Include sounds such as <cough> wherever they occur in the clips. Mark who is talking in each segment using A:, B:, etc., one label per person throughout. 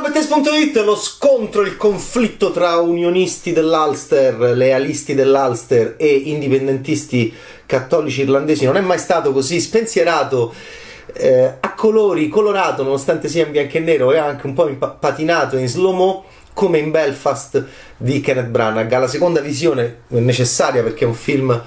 A: Bettes.it, lo scontro, il conflitto tra unionisti dell'Ulster, lealisti dell'Ulster e indipendentisti cattolici irlandesi non è mai stato così spensierato, eh, a colori, colorato, nonostante sia in bianco e nero e anche un po' patinato in slow-mo come in Belfast di Kenneth Branagh. Alla seconda visione necessaria perché è un film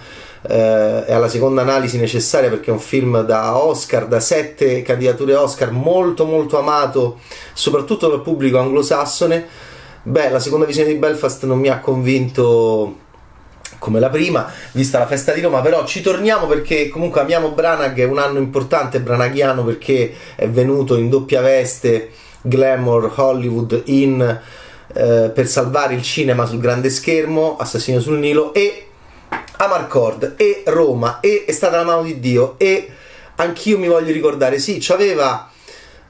A: eh, e alla seconda analisi necessaria perché è un film da Oscar, da sette candidature Oscar, molto molto amato soprattutto dal pubblico anglosassone. Beh, la seconda visione di Belfast non mi ha convinto come la prima, vista la festa di Roma, però ci torniamo perché comunque amiamo Branagh, è un anno importante branaghiano perché è venuto in doppia veste, glamour, Hollywood, in eh, per salvare il cinema sul grande schermo, Assassino sul Nilo e Amarcord e Roma e è stata la mano di Dio e anch'io mi voglio ricordare, sì, aveva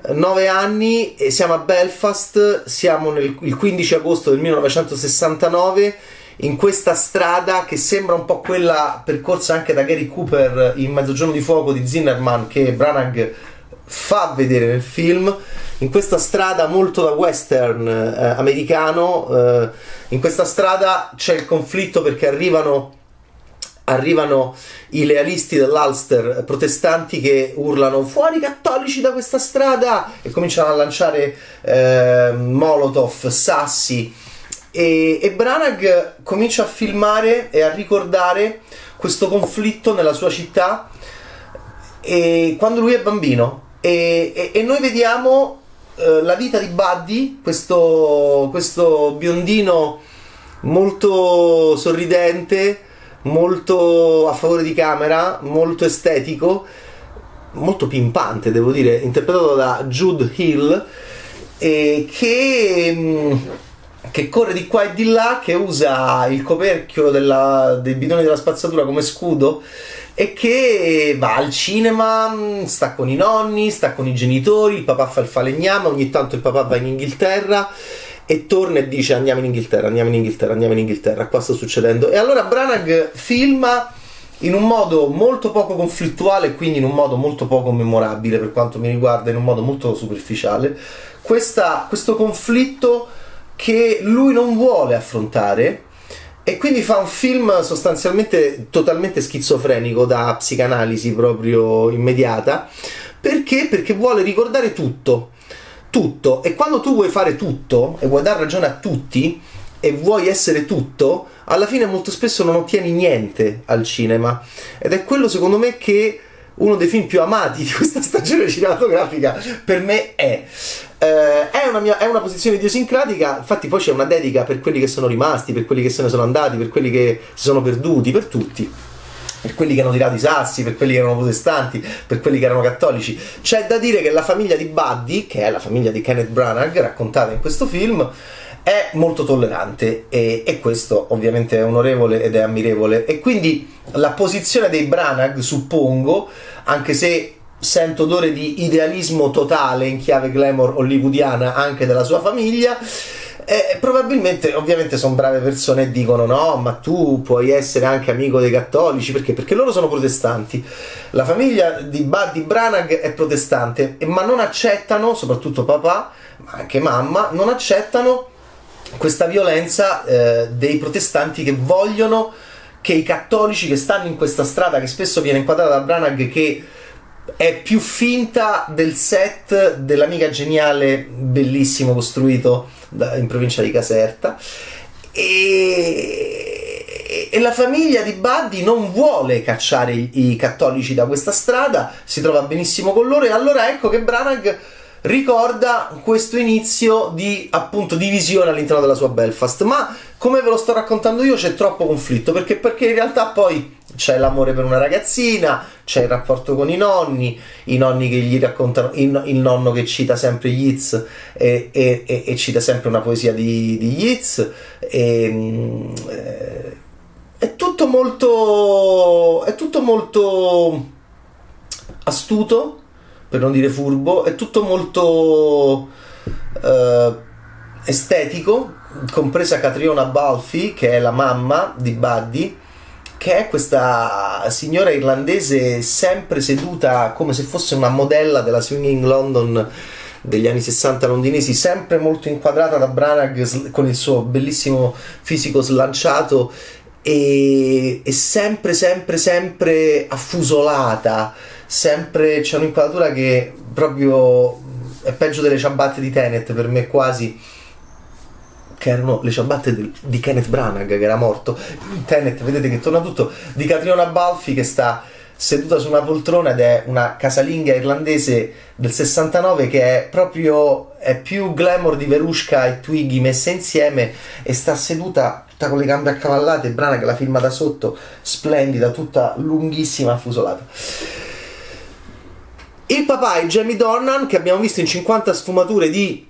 A: 9 anni e siamo a Belfast, siamo nel, il 15 agosto del 1969 in questa strada che sembra un po' quella percorsa anche da Gary Cooper in Mezzogiorno di Fuoco di Zinnerman che Branagh fa vedere nel film. In questa strada molto da western eh, americano eh, in questa strada c'è il conflitto perché arrivano arrivano i lealisti dell'Ulster protestanti che urlano fuori cattolici da questa strada! E cominciano a lanciare eh, molotov, sassi. E, e Branagh comincia a filmare e a ricordare questo conflitto nella sua città e quando lui è bambino. E, e, e noi vediamo eh, la vita di Buddy questo, questo biondino molto sorridente molto a favore di camera, molto estetico, molto pimpante, devo dire, interpretato da Jude Hill, e che, mm, che corre di qua e di là, che usa il coperchio della, dei bidoni della spazzatura come scudo e che va al cinema, mm, sta con i nonni, sta con i genitori, il papà fa il falegname, ogni tanto il papà va in Inghilterra e torna e dice andiamo in Inghilterra, andiamo in Inghilterra, andiamo in Inghilterra, qua sta succedendo. E allora Branagh filma in un modo molto poco conflittuale e quindi in un modo molto poco memorabile per quanto mi riguarda, in un modo molto superficiale, questa, questo conflitto che lui non vuole affrontare e quindi fa un film sostanzialmente totalmente schizofrenico da psicanalisi proprio immediata perché? Perché vuole ricordare tutto tutto. E quando tu vuoi fare tutto e vuoi dare ragione a tutti e vuoi essere tutto, alla fine molto spesso non ottieni niente al cinema. Ed è quello secondo me che uno dei film più amati di questa <laughs> stagione cinematografica per me è. Eh, è, una mia, è, una posizione idiosincratica, infatti poi c'è una dedica per quelli che sono rimasti, per quelli che se ne sono andati, per quelli che si sono perduti, per tutti per quelli che hanno tirato i sassi, per quelli che erano protestanti, per quelli che erano cattolici. C'è da dire che la famiglia di Buddy, che è la famiglia di Kenneth Branagh, raccontata in questo film, è molto tollerante e, e, questo ovviamente è onorevole ed è ammirevole. E quindi la posizione dei Branagh, suppongo, anche se sento odore di idealismo totale in chiave glamour hollywoodiana anche della sua famiglia, e probabilmente, ovviamente, sono brave persone e dicono: no, ma tu puoi essere anche amico dei cattolici perché? Perché loro sono protestanti. La famiglia di Buddy Branagh è protestante, ma non accettano, soprattutto papà, ma anche mamma, non accettano questa violenza eh, dei protestanti che vogliono che i cattolici che stanno in questa strada, che spesso viene inquadrata da Branagh, che è più finta del set dell'amica geniale, bellissimo costruito da, in provincia di Caserta. E, e, la famiglia di Buddy non vuole cacciare i, i, cattolici da questa strada, si trova benissimo con loro. E allora ecco che Branagh ricorda questo inizio di appunto divisione all'interno della sua Belfast. Ma come ve lo sto raccontando io, c'è troppo conflitto perché, perché in realtà poi c'è l'amore per una ragazzina, c'è il rapporto con i nonni, i nonni che gli raccontano, il, il nonno che cita sempre Yeats e, e, e, e, cita sempre una poesia di, di Yeats. E, eh, è tutto molto. è tutto molto astuto, per non dire furbo, è tutto molto eh, estetico, compresa Catriona Balfi, che è la mamma di Buddy che è questa signora irlandese sempre seduta come se fosse una modella della Swinging London degli anni 60 londinesi, sempre molto inquadrata da Branagh con il suo bellissimo fisico slanciato e, e sempre, sempre, sempre affusolata, sempre c'è un'inquadratura che proprio è peggio delle ciabatte di Tenet per me quasi che erano le ciabatte di, di Kenneth Branagh che era morto. Tenet vedete che torna tutto di Catriona Balfi che sta seduta su una poltrona ed è una casalinga irlandese del 69 che è proprio è più glamour di Verushka e Twiggy messe insieme e sta seduta tutta con le gambe accavallate Brana che la filma da sotto splendida tutta lunghissima affusolata il papà è Jamie Dornan che abbiamo visto in 50 sfumature di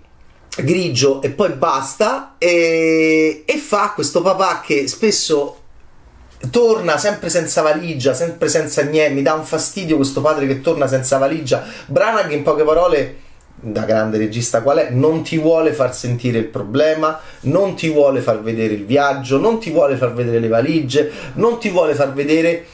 A: grigio e poi basta e, e fa questo papà che spesso torna sempre senza valigia, sempre senza niente, mi dà un fastidio questo padre che torna senza valigia. Branagh in poche parole da grande regista qual è, non ti vuole far sentire il problema, non ti vuole far vedere il viaggio, non ti vuole far vedere le valigie, non ti vuole far vedere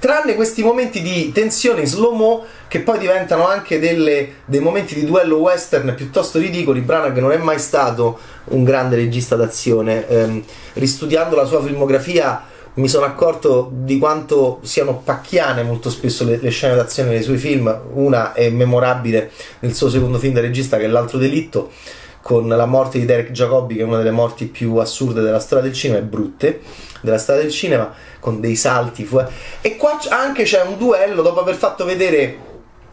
A: tranne questi momenti di tensione in slow-mo che poi diventano anche delle, dei momenti di duello western piuttosto ridicoli. Branagh non è mai stato un grande regista d'azione. Ehm, ristudiando la sua filmografia mi sono accorto di quanto siano pacchiane molto spesso le, le, scene d'azione nei suoi film. Una è memorabile nel suo secondo film da regista che è L'altro delitto con la morte di Derek Jacobi che è una delle morti più assurde della storia del cinema e brutte della storia del cinema con dei salti fu- e qua anche c'è un duello dopo aver fatto vedere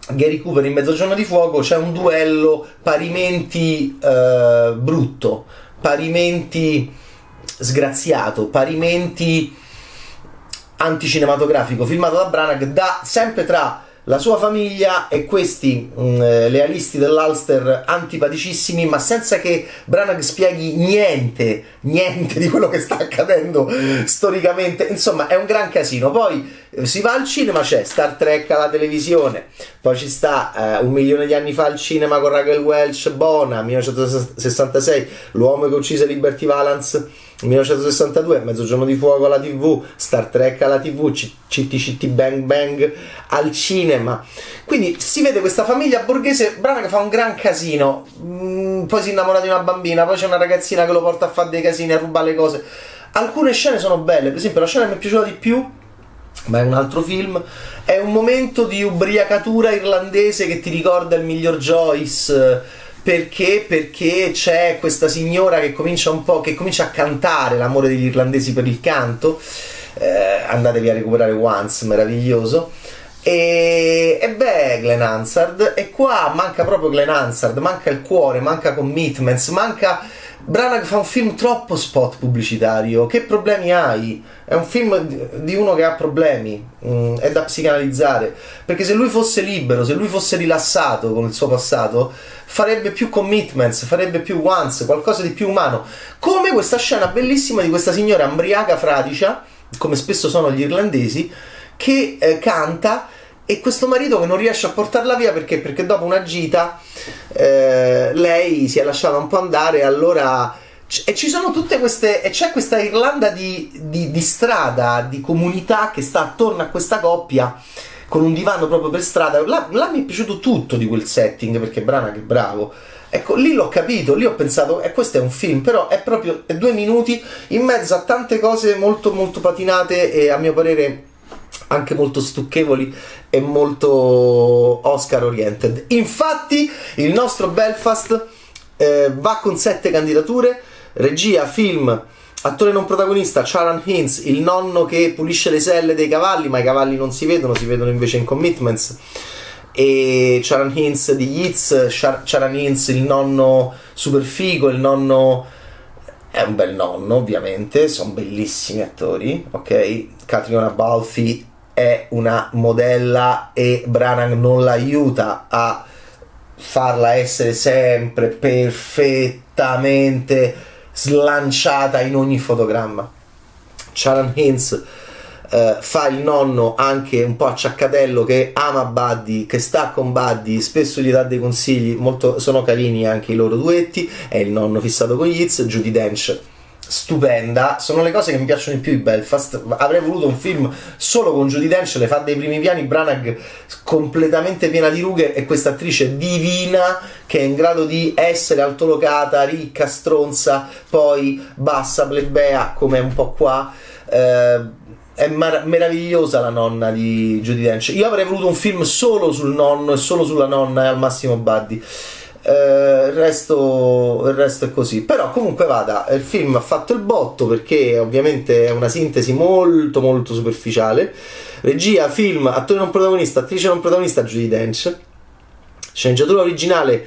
A: Gary Cooper in Mezzogiorno di Fuoco c'è un duello parimenti eh, brutto parimenti sgraziato parimenti anticinematografico filmato da Branagh da sempre tra la sua famiglia e questi mh, mm, eh, lealisti dell'Ulster antipaticissimi, ma senza che Branagh spieghi niente, niente di quello che sta accadendo storicamente. Insomma, è un gran casino. Poi eh, si va al cinema, c'è Star Trek alla televisione, poi ci sta eh, un milione di anni fa al cinema con Raquel Welch, Bona, 1966, l'uomo che uccise Liberty Valance 1962, Mezzogiorno di Fuoco alla TV, Star Trek alla TV, CTCT Bang Bang al cinema. Quindi si vede questa famiglia borghese brana che fa un gran casino. Mm, poi si innamora di una bambina, poi c'è una ragazzina che lo porta a fare dei casini, a rubare le cose. Alcune scene sono belle, per esempio la scena che mi è piaciuta di più ma è un altro film. È un momento di ubriacatura irlandese che ti ricorda il miglior Joyce perché? Perché c'è questa signora che comincia un po' che comincia a cantare l'amore degli irlandesi per il canto. Eh, andatevi a recuperare Once, meraviglioso. E, e beh, Glenn Hansard. E qua manca proprio Glenn Hansard, manca il cuore, manca commitments, manca Branagh fa un film troppo spot pubblicitario. Che problemi hai? È un film di uno che ha problemi, mm, è da psicanalizzare. Perché se lui fosse libero, se lui fosse rilassato con il suo passato, farebbe più commitments, farebbe più once, qualcosa di più umano. Come questa scena bellissima di questa signora ambriaca fradicia, come spesso sono gli irlandesi, che eh, canta e questo marito che non riesce a portarla via perché? Perché dopo una gita eh, lei si è lasciata un po' andare e allora e ci sono tutte queste e c'è questa Irlanda di, di, di, strada di comunità che sta attorno a questa coppia con un divano proprio per strada là, là mi è piaciuto tutto di quel setting perché Brana che bravo ecco lì l'ho capito lì ho pensato e eh, questo è un film però è proprio è due minuti in mezzo a tante cose molto molto patinate e a mio parere anche molto stucchevoli e molto Oscar oriented. Infatti, il nostro Belfast eh, va con sette candidature: regia, film, attore non protagonista, Charan Hinz, il nonno che pulisce le selle dei cavalli, ma i cavalli non si vedono, si vedono invece in commitments. E Charan Hinz di Yiz, Charan Hinz, il nonno super figo, il nonno è un bel nonno, ovviamente, sono bellissimi attori, ok? Catriona Balfi è una modella e Branagh non l'aiuta a farla essere sempre perfettamente slanciata in ogni fotogramma. Sharon Haynes eh, fa il nonno anche un po' acciaccatello che ama Buddy, che sta con Buddy, spesso gli dà dei consigli, molto, sono carini anche i loro duetti, è il nonno fissato con Yiz, Judy Dench stupenda, sono le cose che mi piacciono di più di Belfast. Avrei voluto un film solo con Judy Dench, le fa dei primi piani, Branagh completamente piena di rughe e questa attrice divina che è in grado di essere altolocata, ricca, stronza, poi bassa, plebea, come un po' qua. Eh, è mar- meravigliosa la nonna di Judy Dench. Io avrei voluto un film solo sul nonno e solo sulla nonna e al massimo Buddy. Uh, il, resto, il, resto, è così. Però comunque vada, il film ha fatto il botto perché ovviamente è una sintesi molto molto superficiale. Regia, film, attore non protagonista, attrice non protagonista, Judy Dench. Sceneggiatura originale.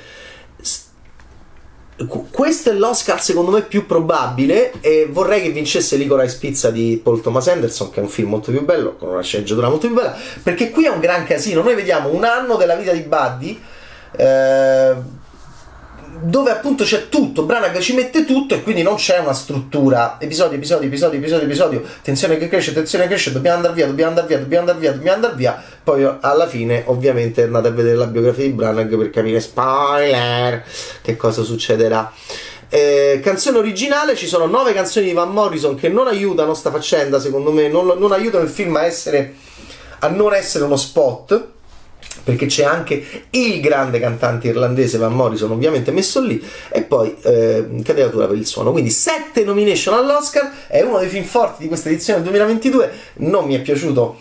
A: Questo è l'Oscar secondo me più probabile e vorrei che vincesse Licorice Pizza di Paul Thomas Anderson che è un film molto più bello, con una sceneggiatura molto più bella perché qui è un gran casino, noi vediamo un anno della vita di Buddy eh, dove appunto c'è tutto, Branagh ci mette tutto e quindi non c'è una struttura, episodio, episodio, episodio, episodio, episodio, tensione che cresce, tensione che cresce, dobbiamo andare via, dobbiamo andare via, dobbiamo andare via, dobbiamo andare via, poi alla fine ovviamente andate a vedere la biografia di Branagh per capire, spoiler, che cosa succederà. Eh, canzone originale ci sono nove canzoni di Van Morrison che non aiutano sta faccenda secondo me non, non aiutano il film a essere a non essere uno spot perché c'è anche il grande cantante irlandese Van Morrison ovviamente messo lì e poi eh, candidatura per il suono quindi sette nomination all'Oscar è uno dei film forti di questa edizione 2022 non mi è piaciuto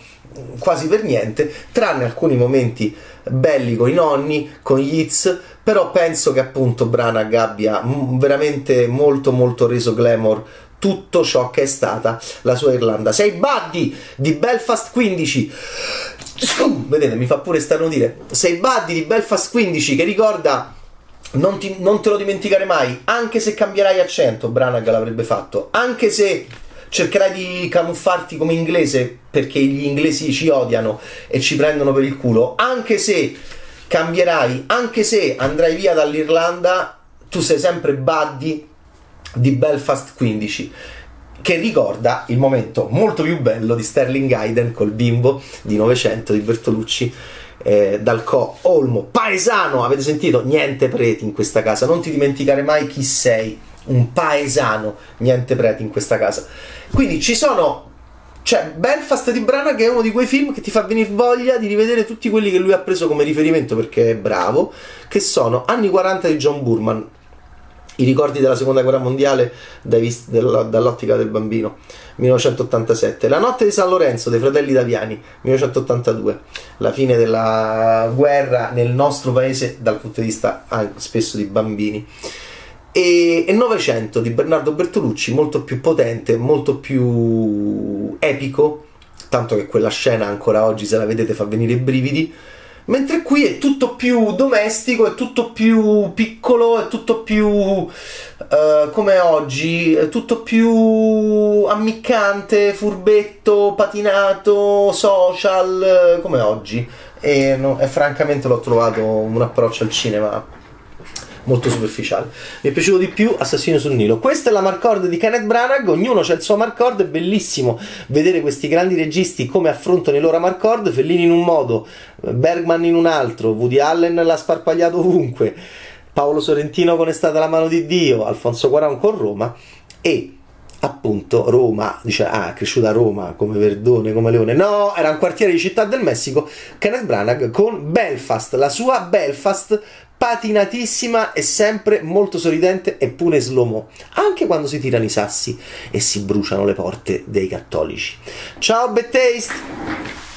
A: quasi per niente tranne alcuni momenti belli con i nonni con gli hits però penso che appunto Branagh abbia veramente molto molto reso glamour tutto ciò che è stata la sua Irlanda. Sei Buddy di Belfast 15 vedete mi fa pure starnutire. Sei Buddy di Belfast 15 che ricorda non, ti, non, te lo dimenticare mai anche se cambierai accento Branagh l'avrebbe fatto. Anche se cercherai di camuffarti come inglese perché gli inglesi ci odiano e ci prendono per il culo anche se cambierai anche se andrai via dall'Irlanda tu sei sempre Buddy di Belfast 15 che ricorda il momento molto più bello di Sterling Hayden col bimbo di Novecento di Bertolucci eh, dal co Olmo. Paesano! Avete sentito? Niente preti in questa casa. Non ti dimenticare mai chi sei un paesano. Niente preti in questa casa. Quindi ci sono cioè Belfast di Brana che è uno di quei film che ti fa venire voglia di rivedere tutti quelli che lui ha preso come riferimento perché è bravo che sono anni 40 di John Burman i ricordi della seconda guerra mondiale dall'ottica del bambino. 1987 la notte di San Lorenzo dei fratelli Daviani 1982 la fine della guerra nel nostro paese dal punto di vista anche spesso di bambini. E, e 900 di Bernardo Bertolucci molto più potente molto più epico tanto che quella scena ancora oggi se la vedete fa venire i brividi Mentre qui è tutto più domestico, è tutto più piccolo, è tutto più uh, come oggi, è tutto più ammiccante, furbetto, patinato, social, come oggi. E, no, e francamente l'ho trovato un approccio al cinema molto superficiale. Mi è piaciuto di più Assassino sul Nilo. Questa è la Marcord di Kenneth Branagh, ognuno c'ha il suo Marcord, è bellissimo vedere questi grandi registi come affrontano i loro Marcord, Fellini in un modo, Bergman in un altro, Woody Allen l'ha sparpagliato ovunque, Paolo Sorrentino con È stata la mano di Dio, Alfonso Cuarón con Roma e appunto Roma, dice ah, è cresciuta a Roma come Verdone, come Leone. No, era un quartiere di Città del Messico. Kenneth Branagh con Belfast, la sua Belfast patinatissima e sempre molto sorridente e pure slow anche quando si tirano i sassi e si bruciano le porte dei cattolici. Ciao Bad Taste!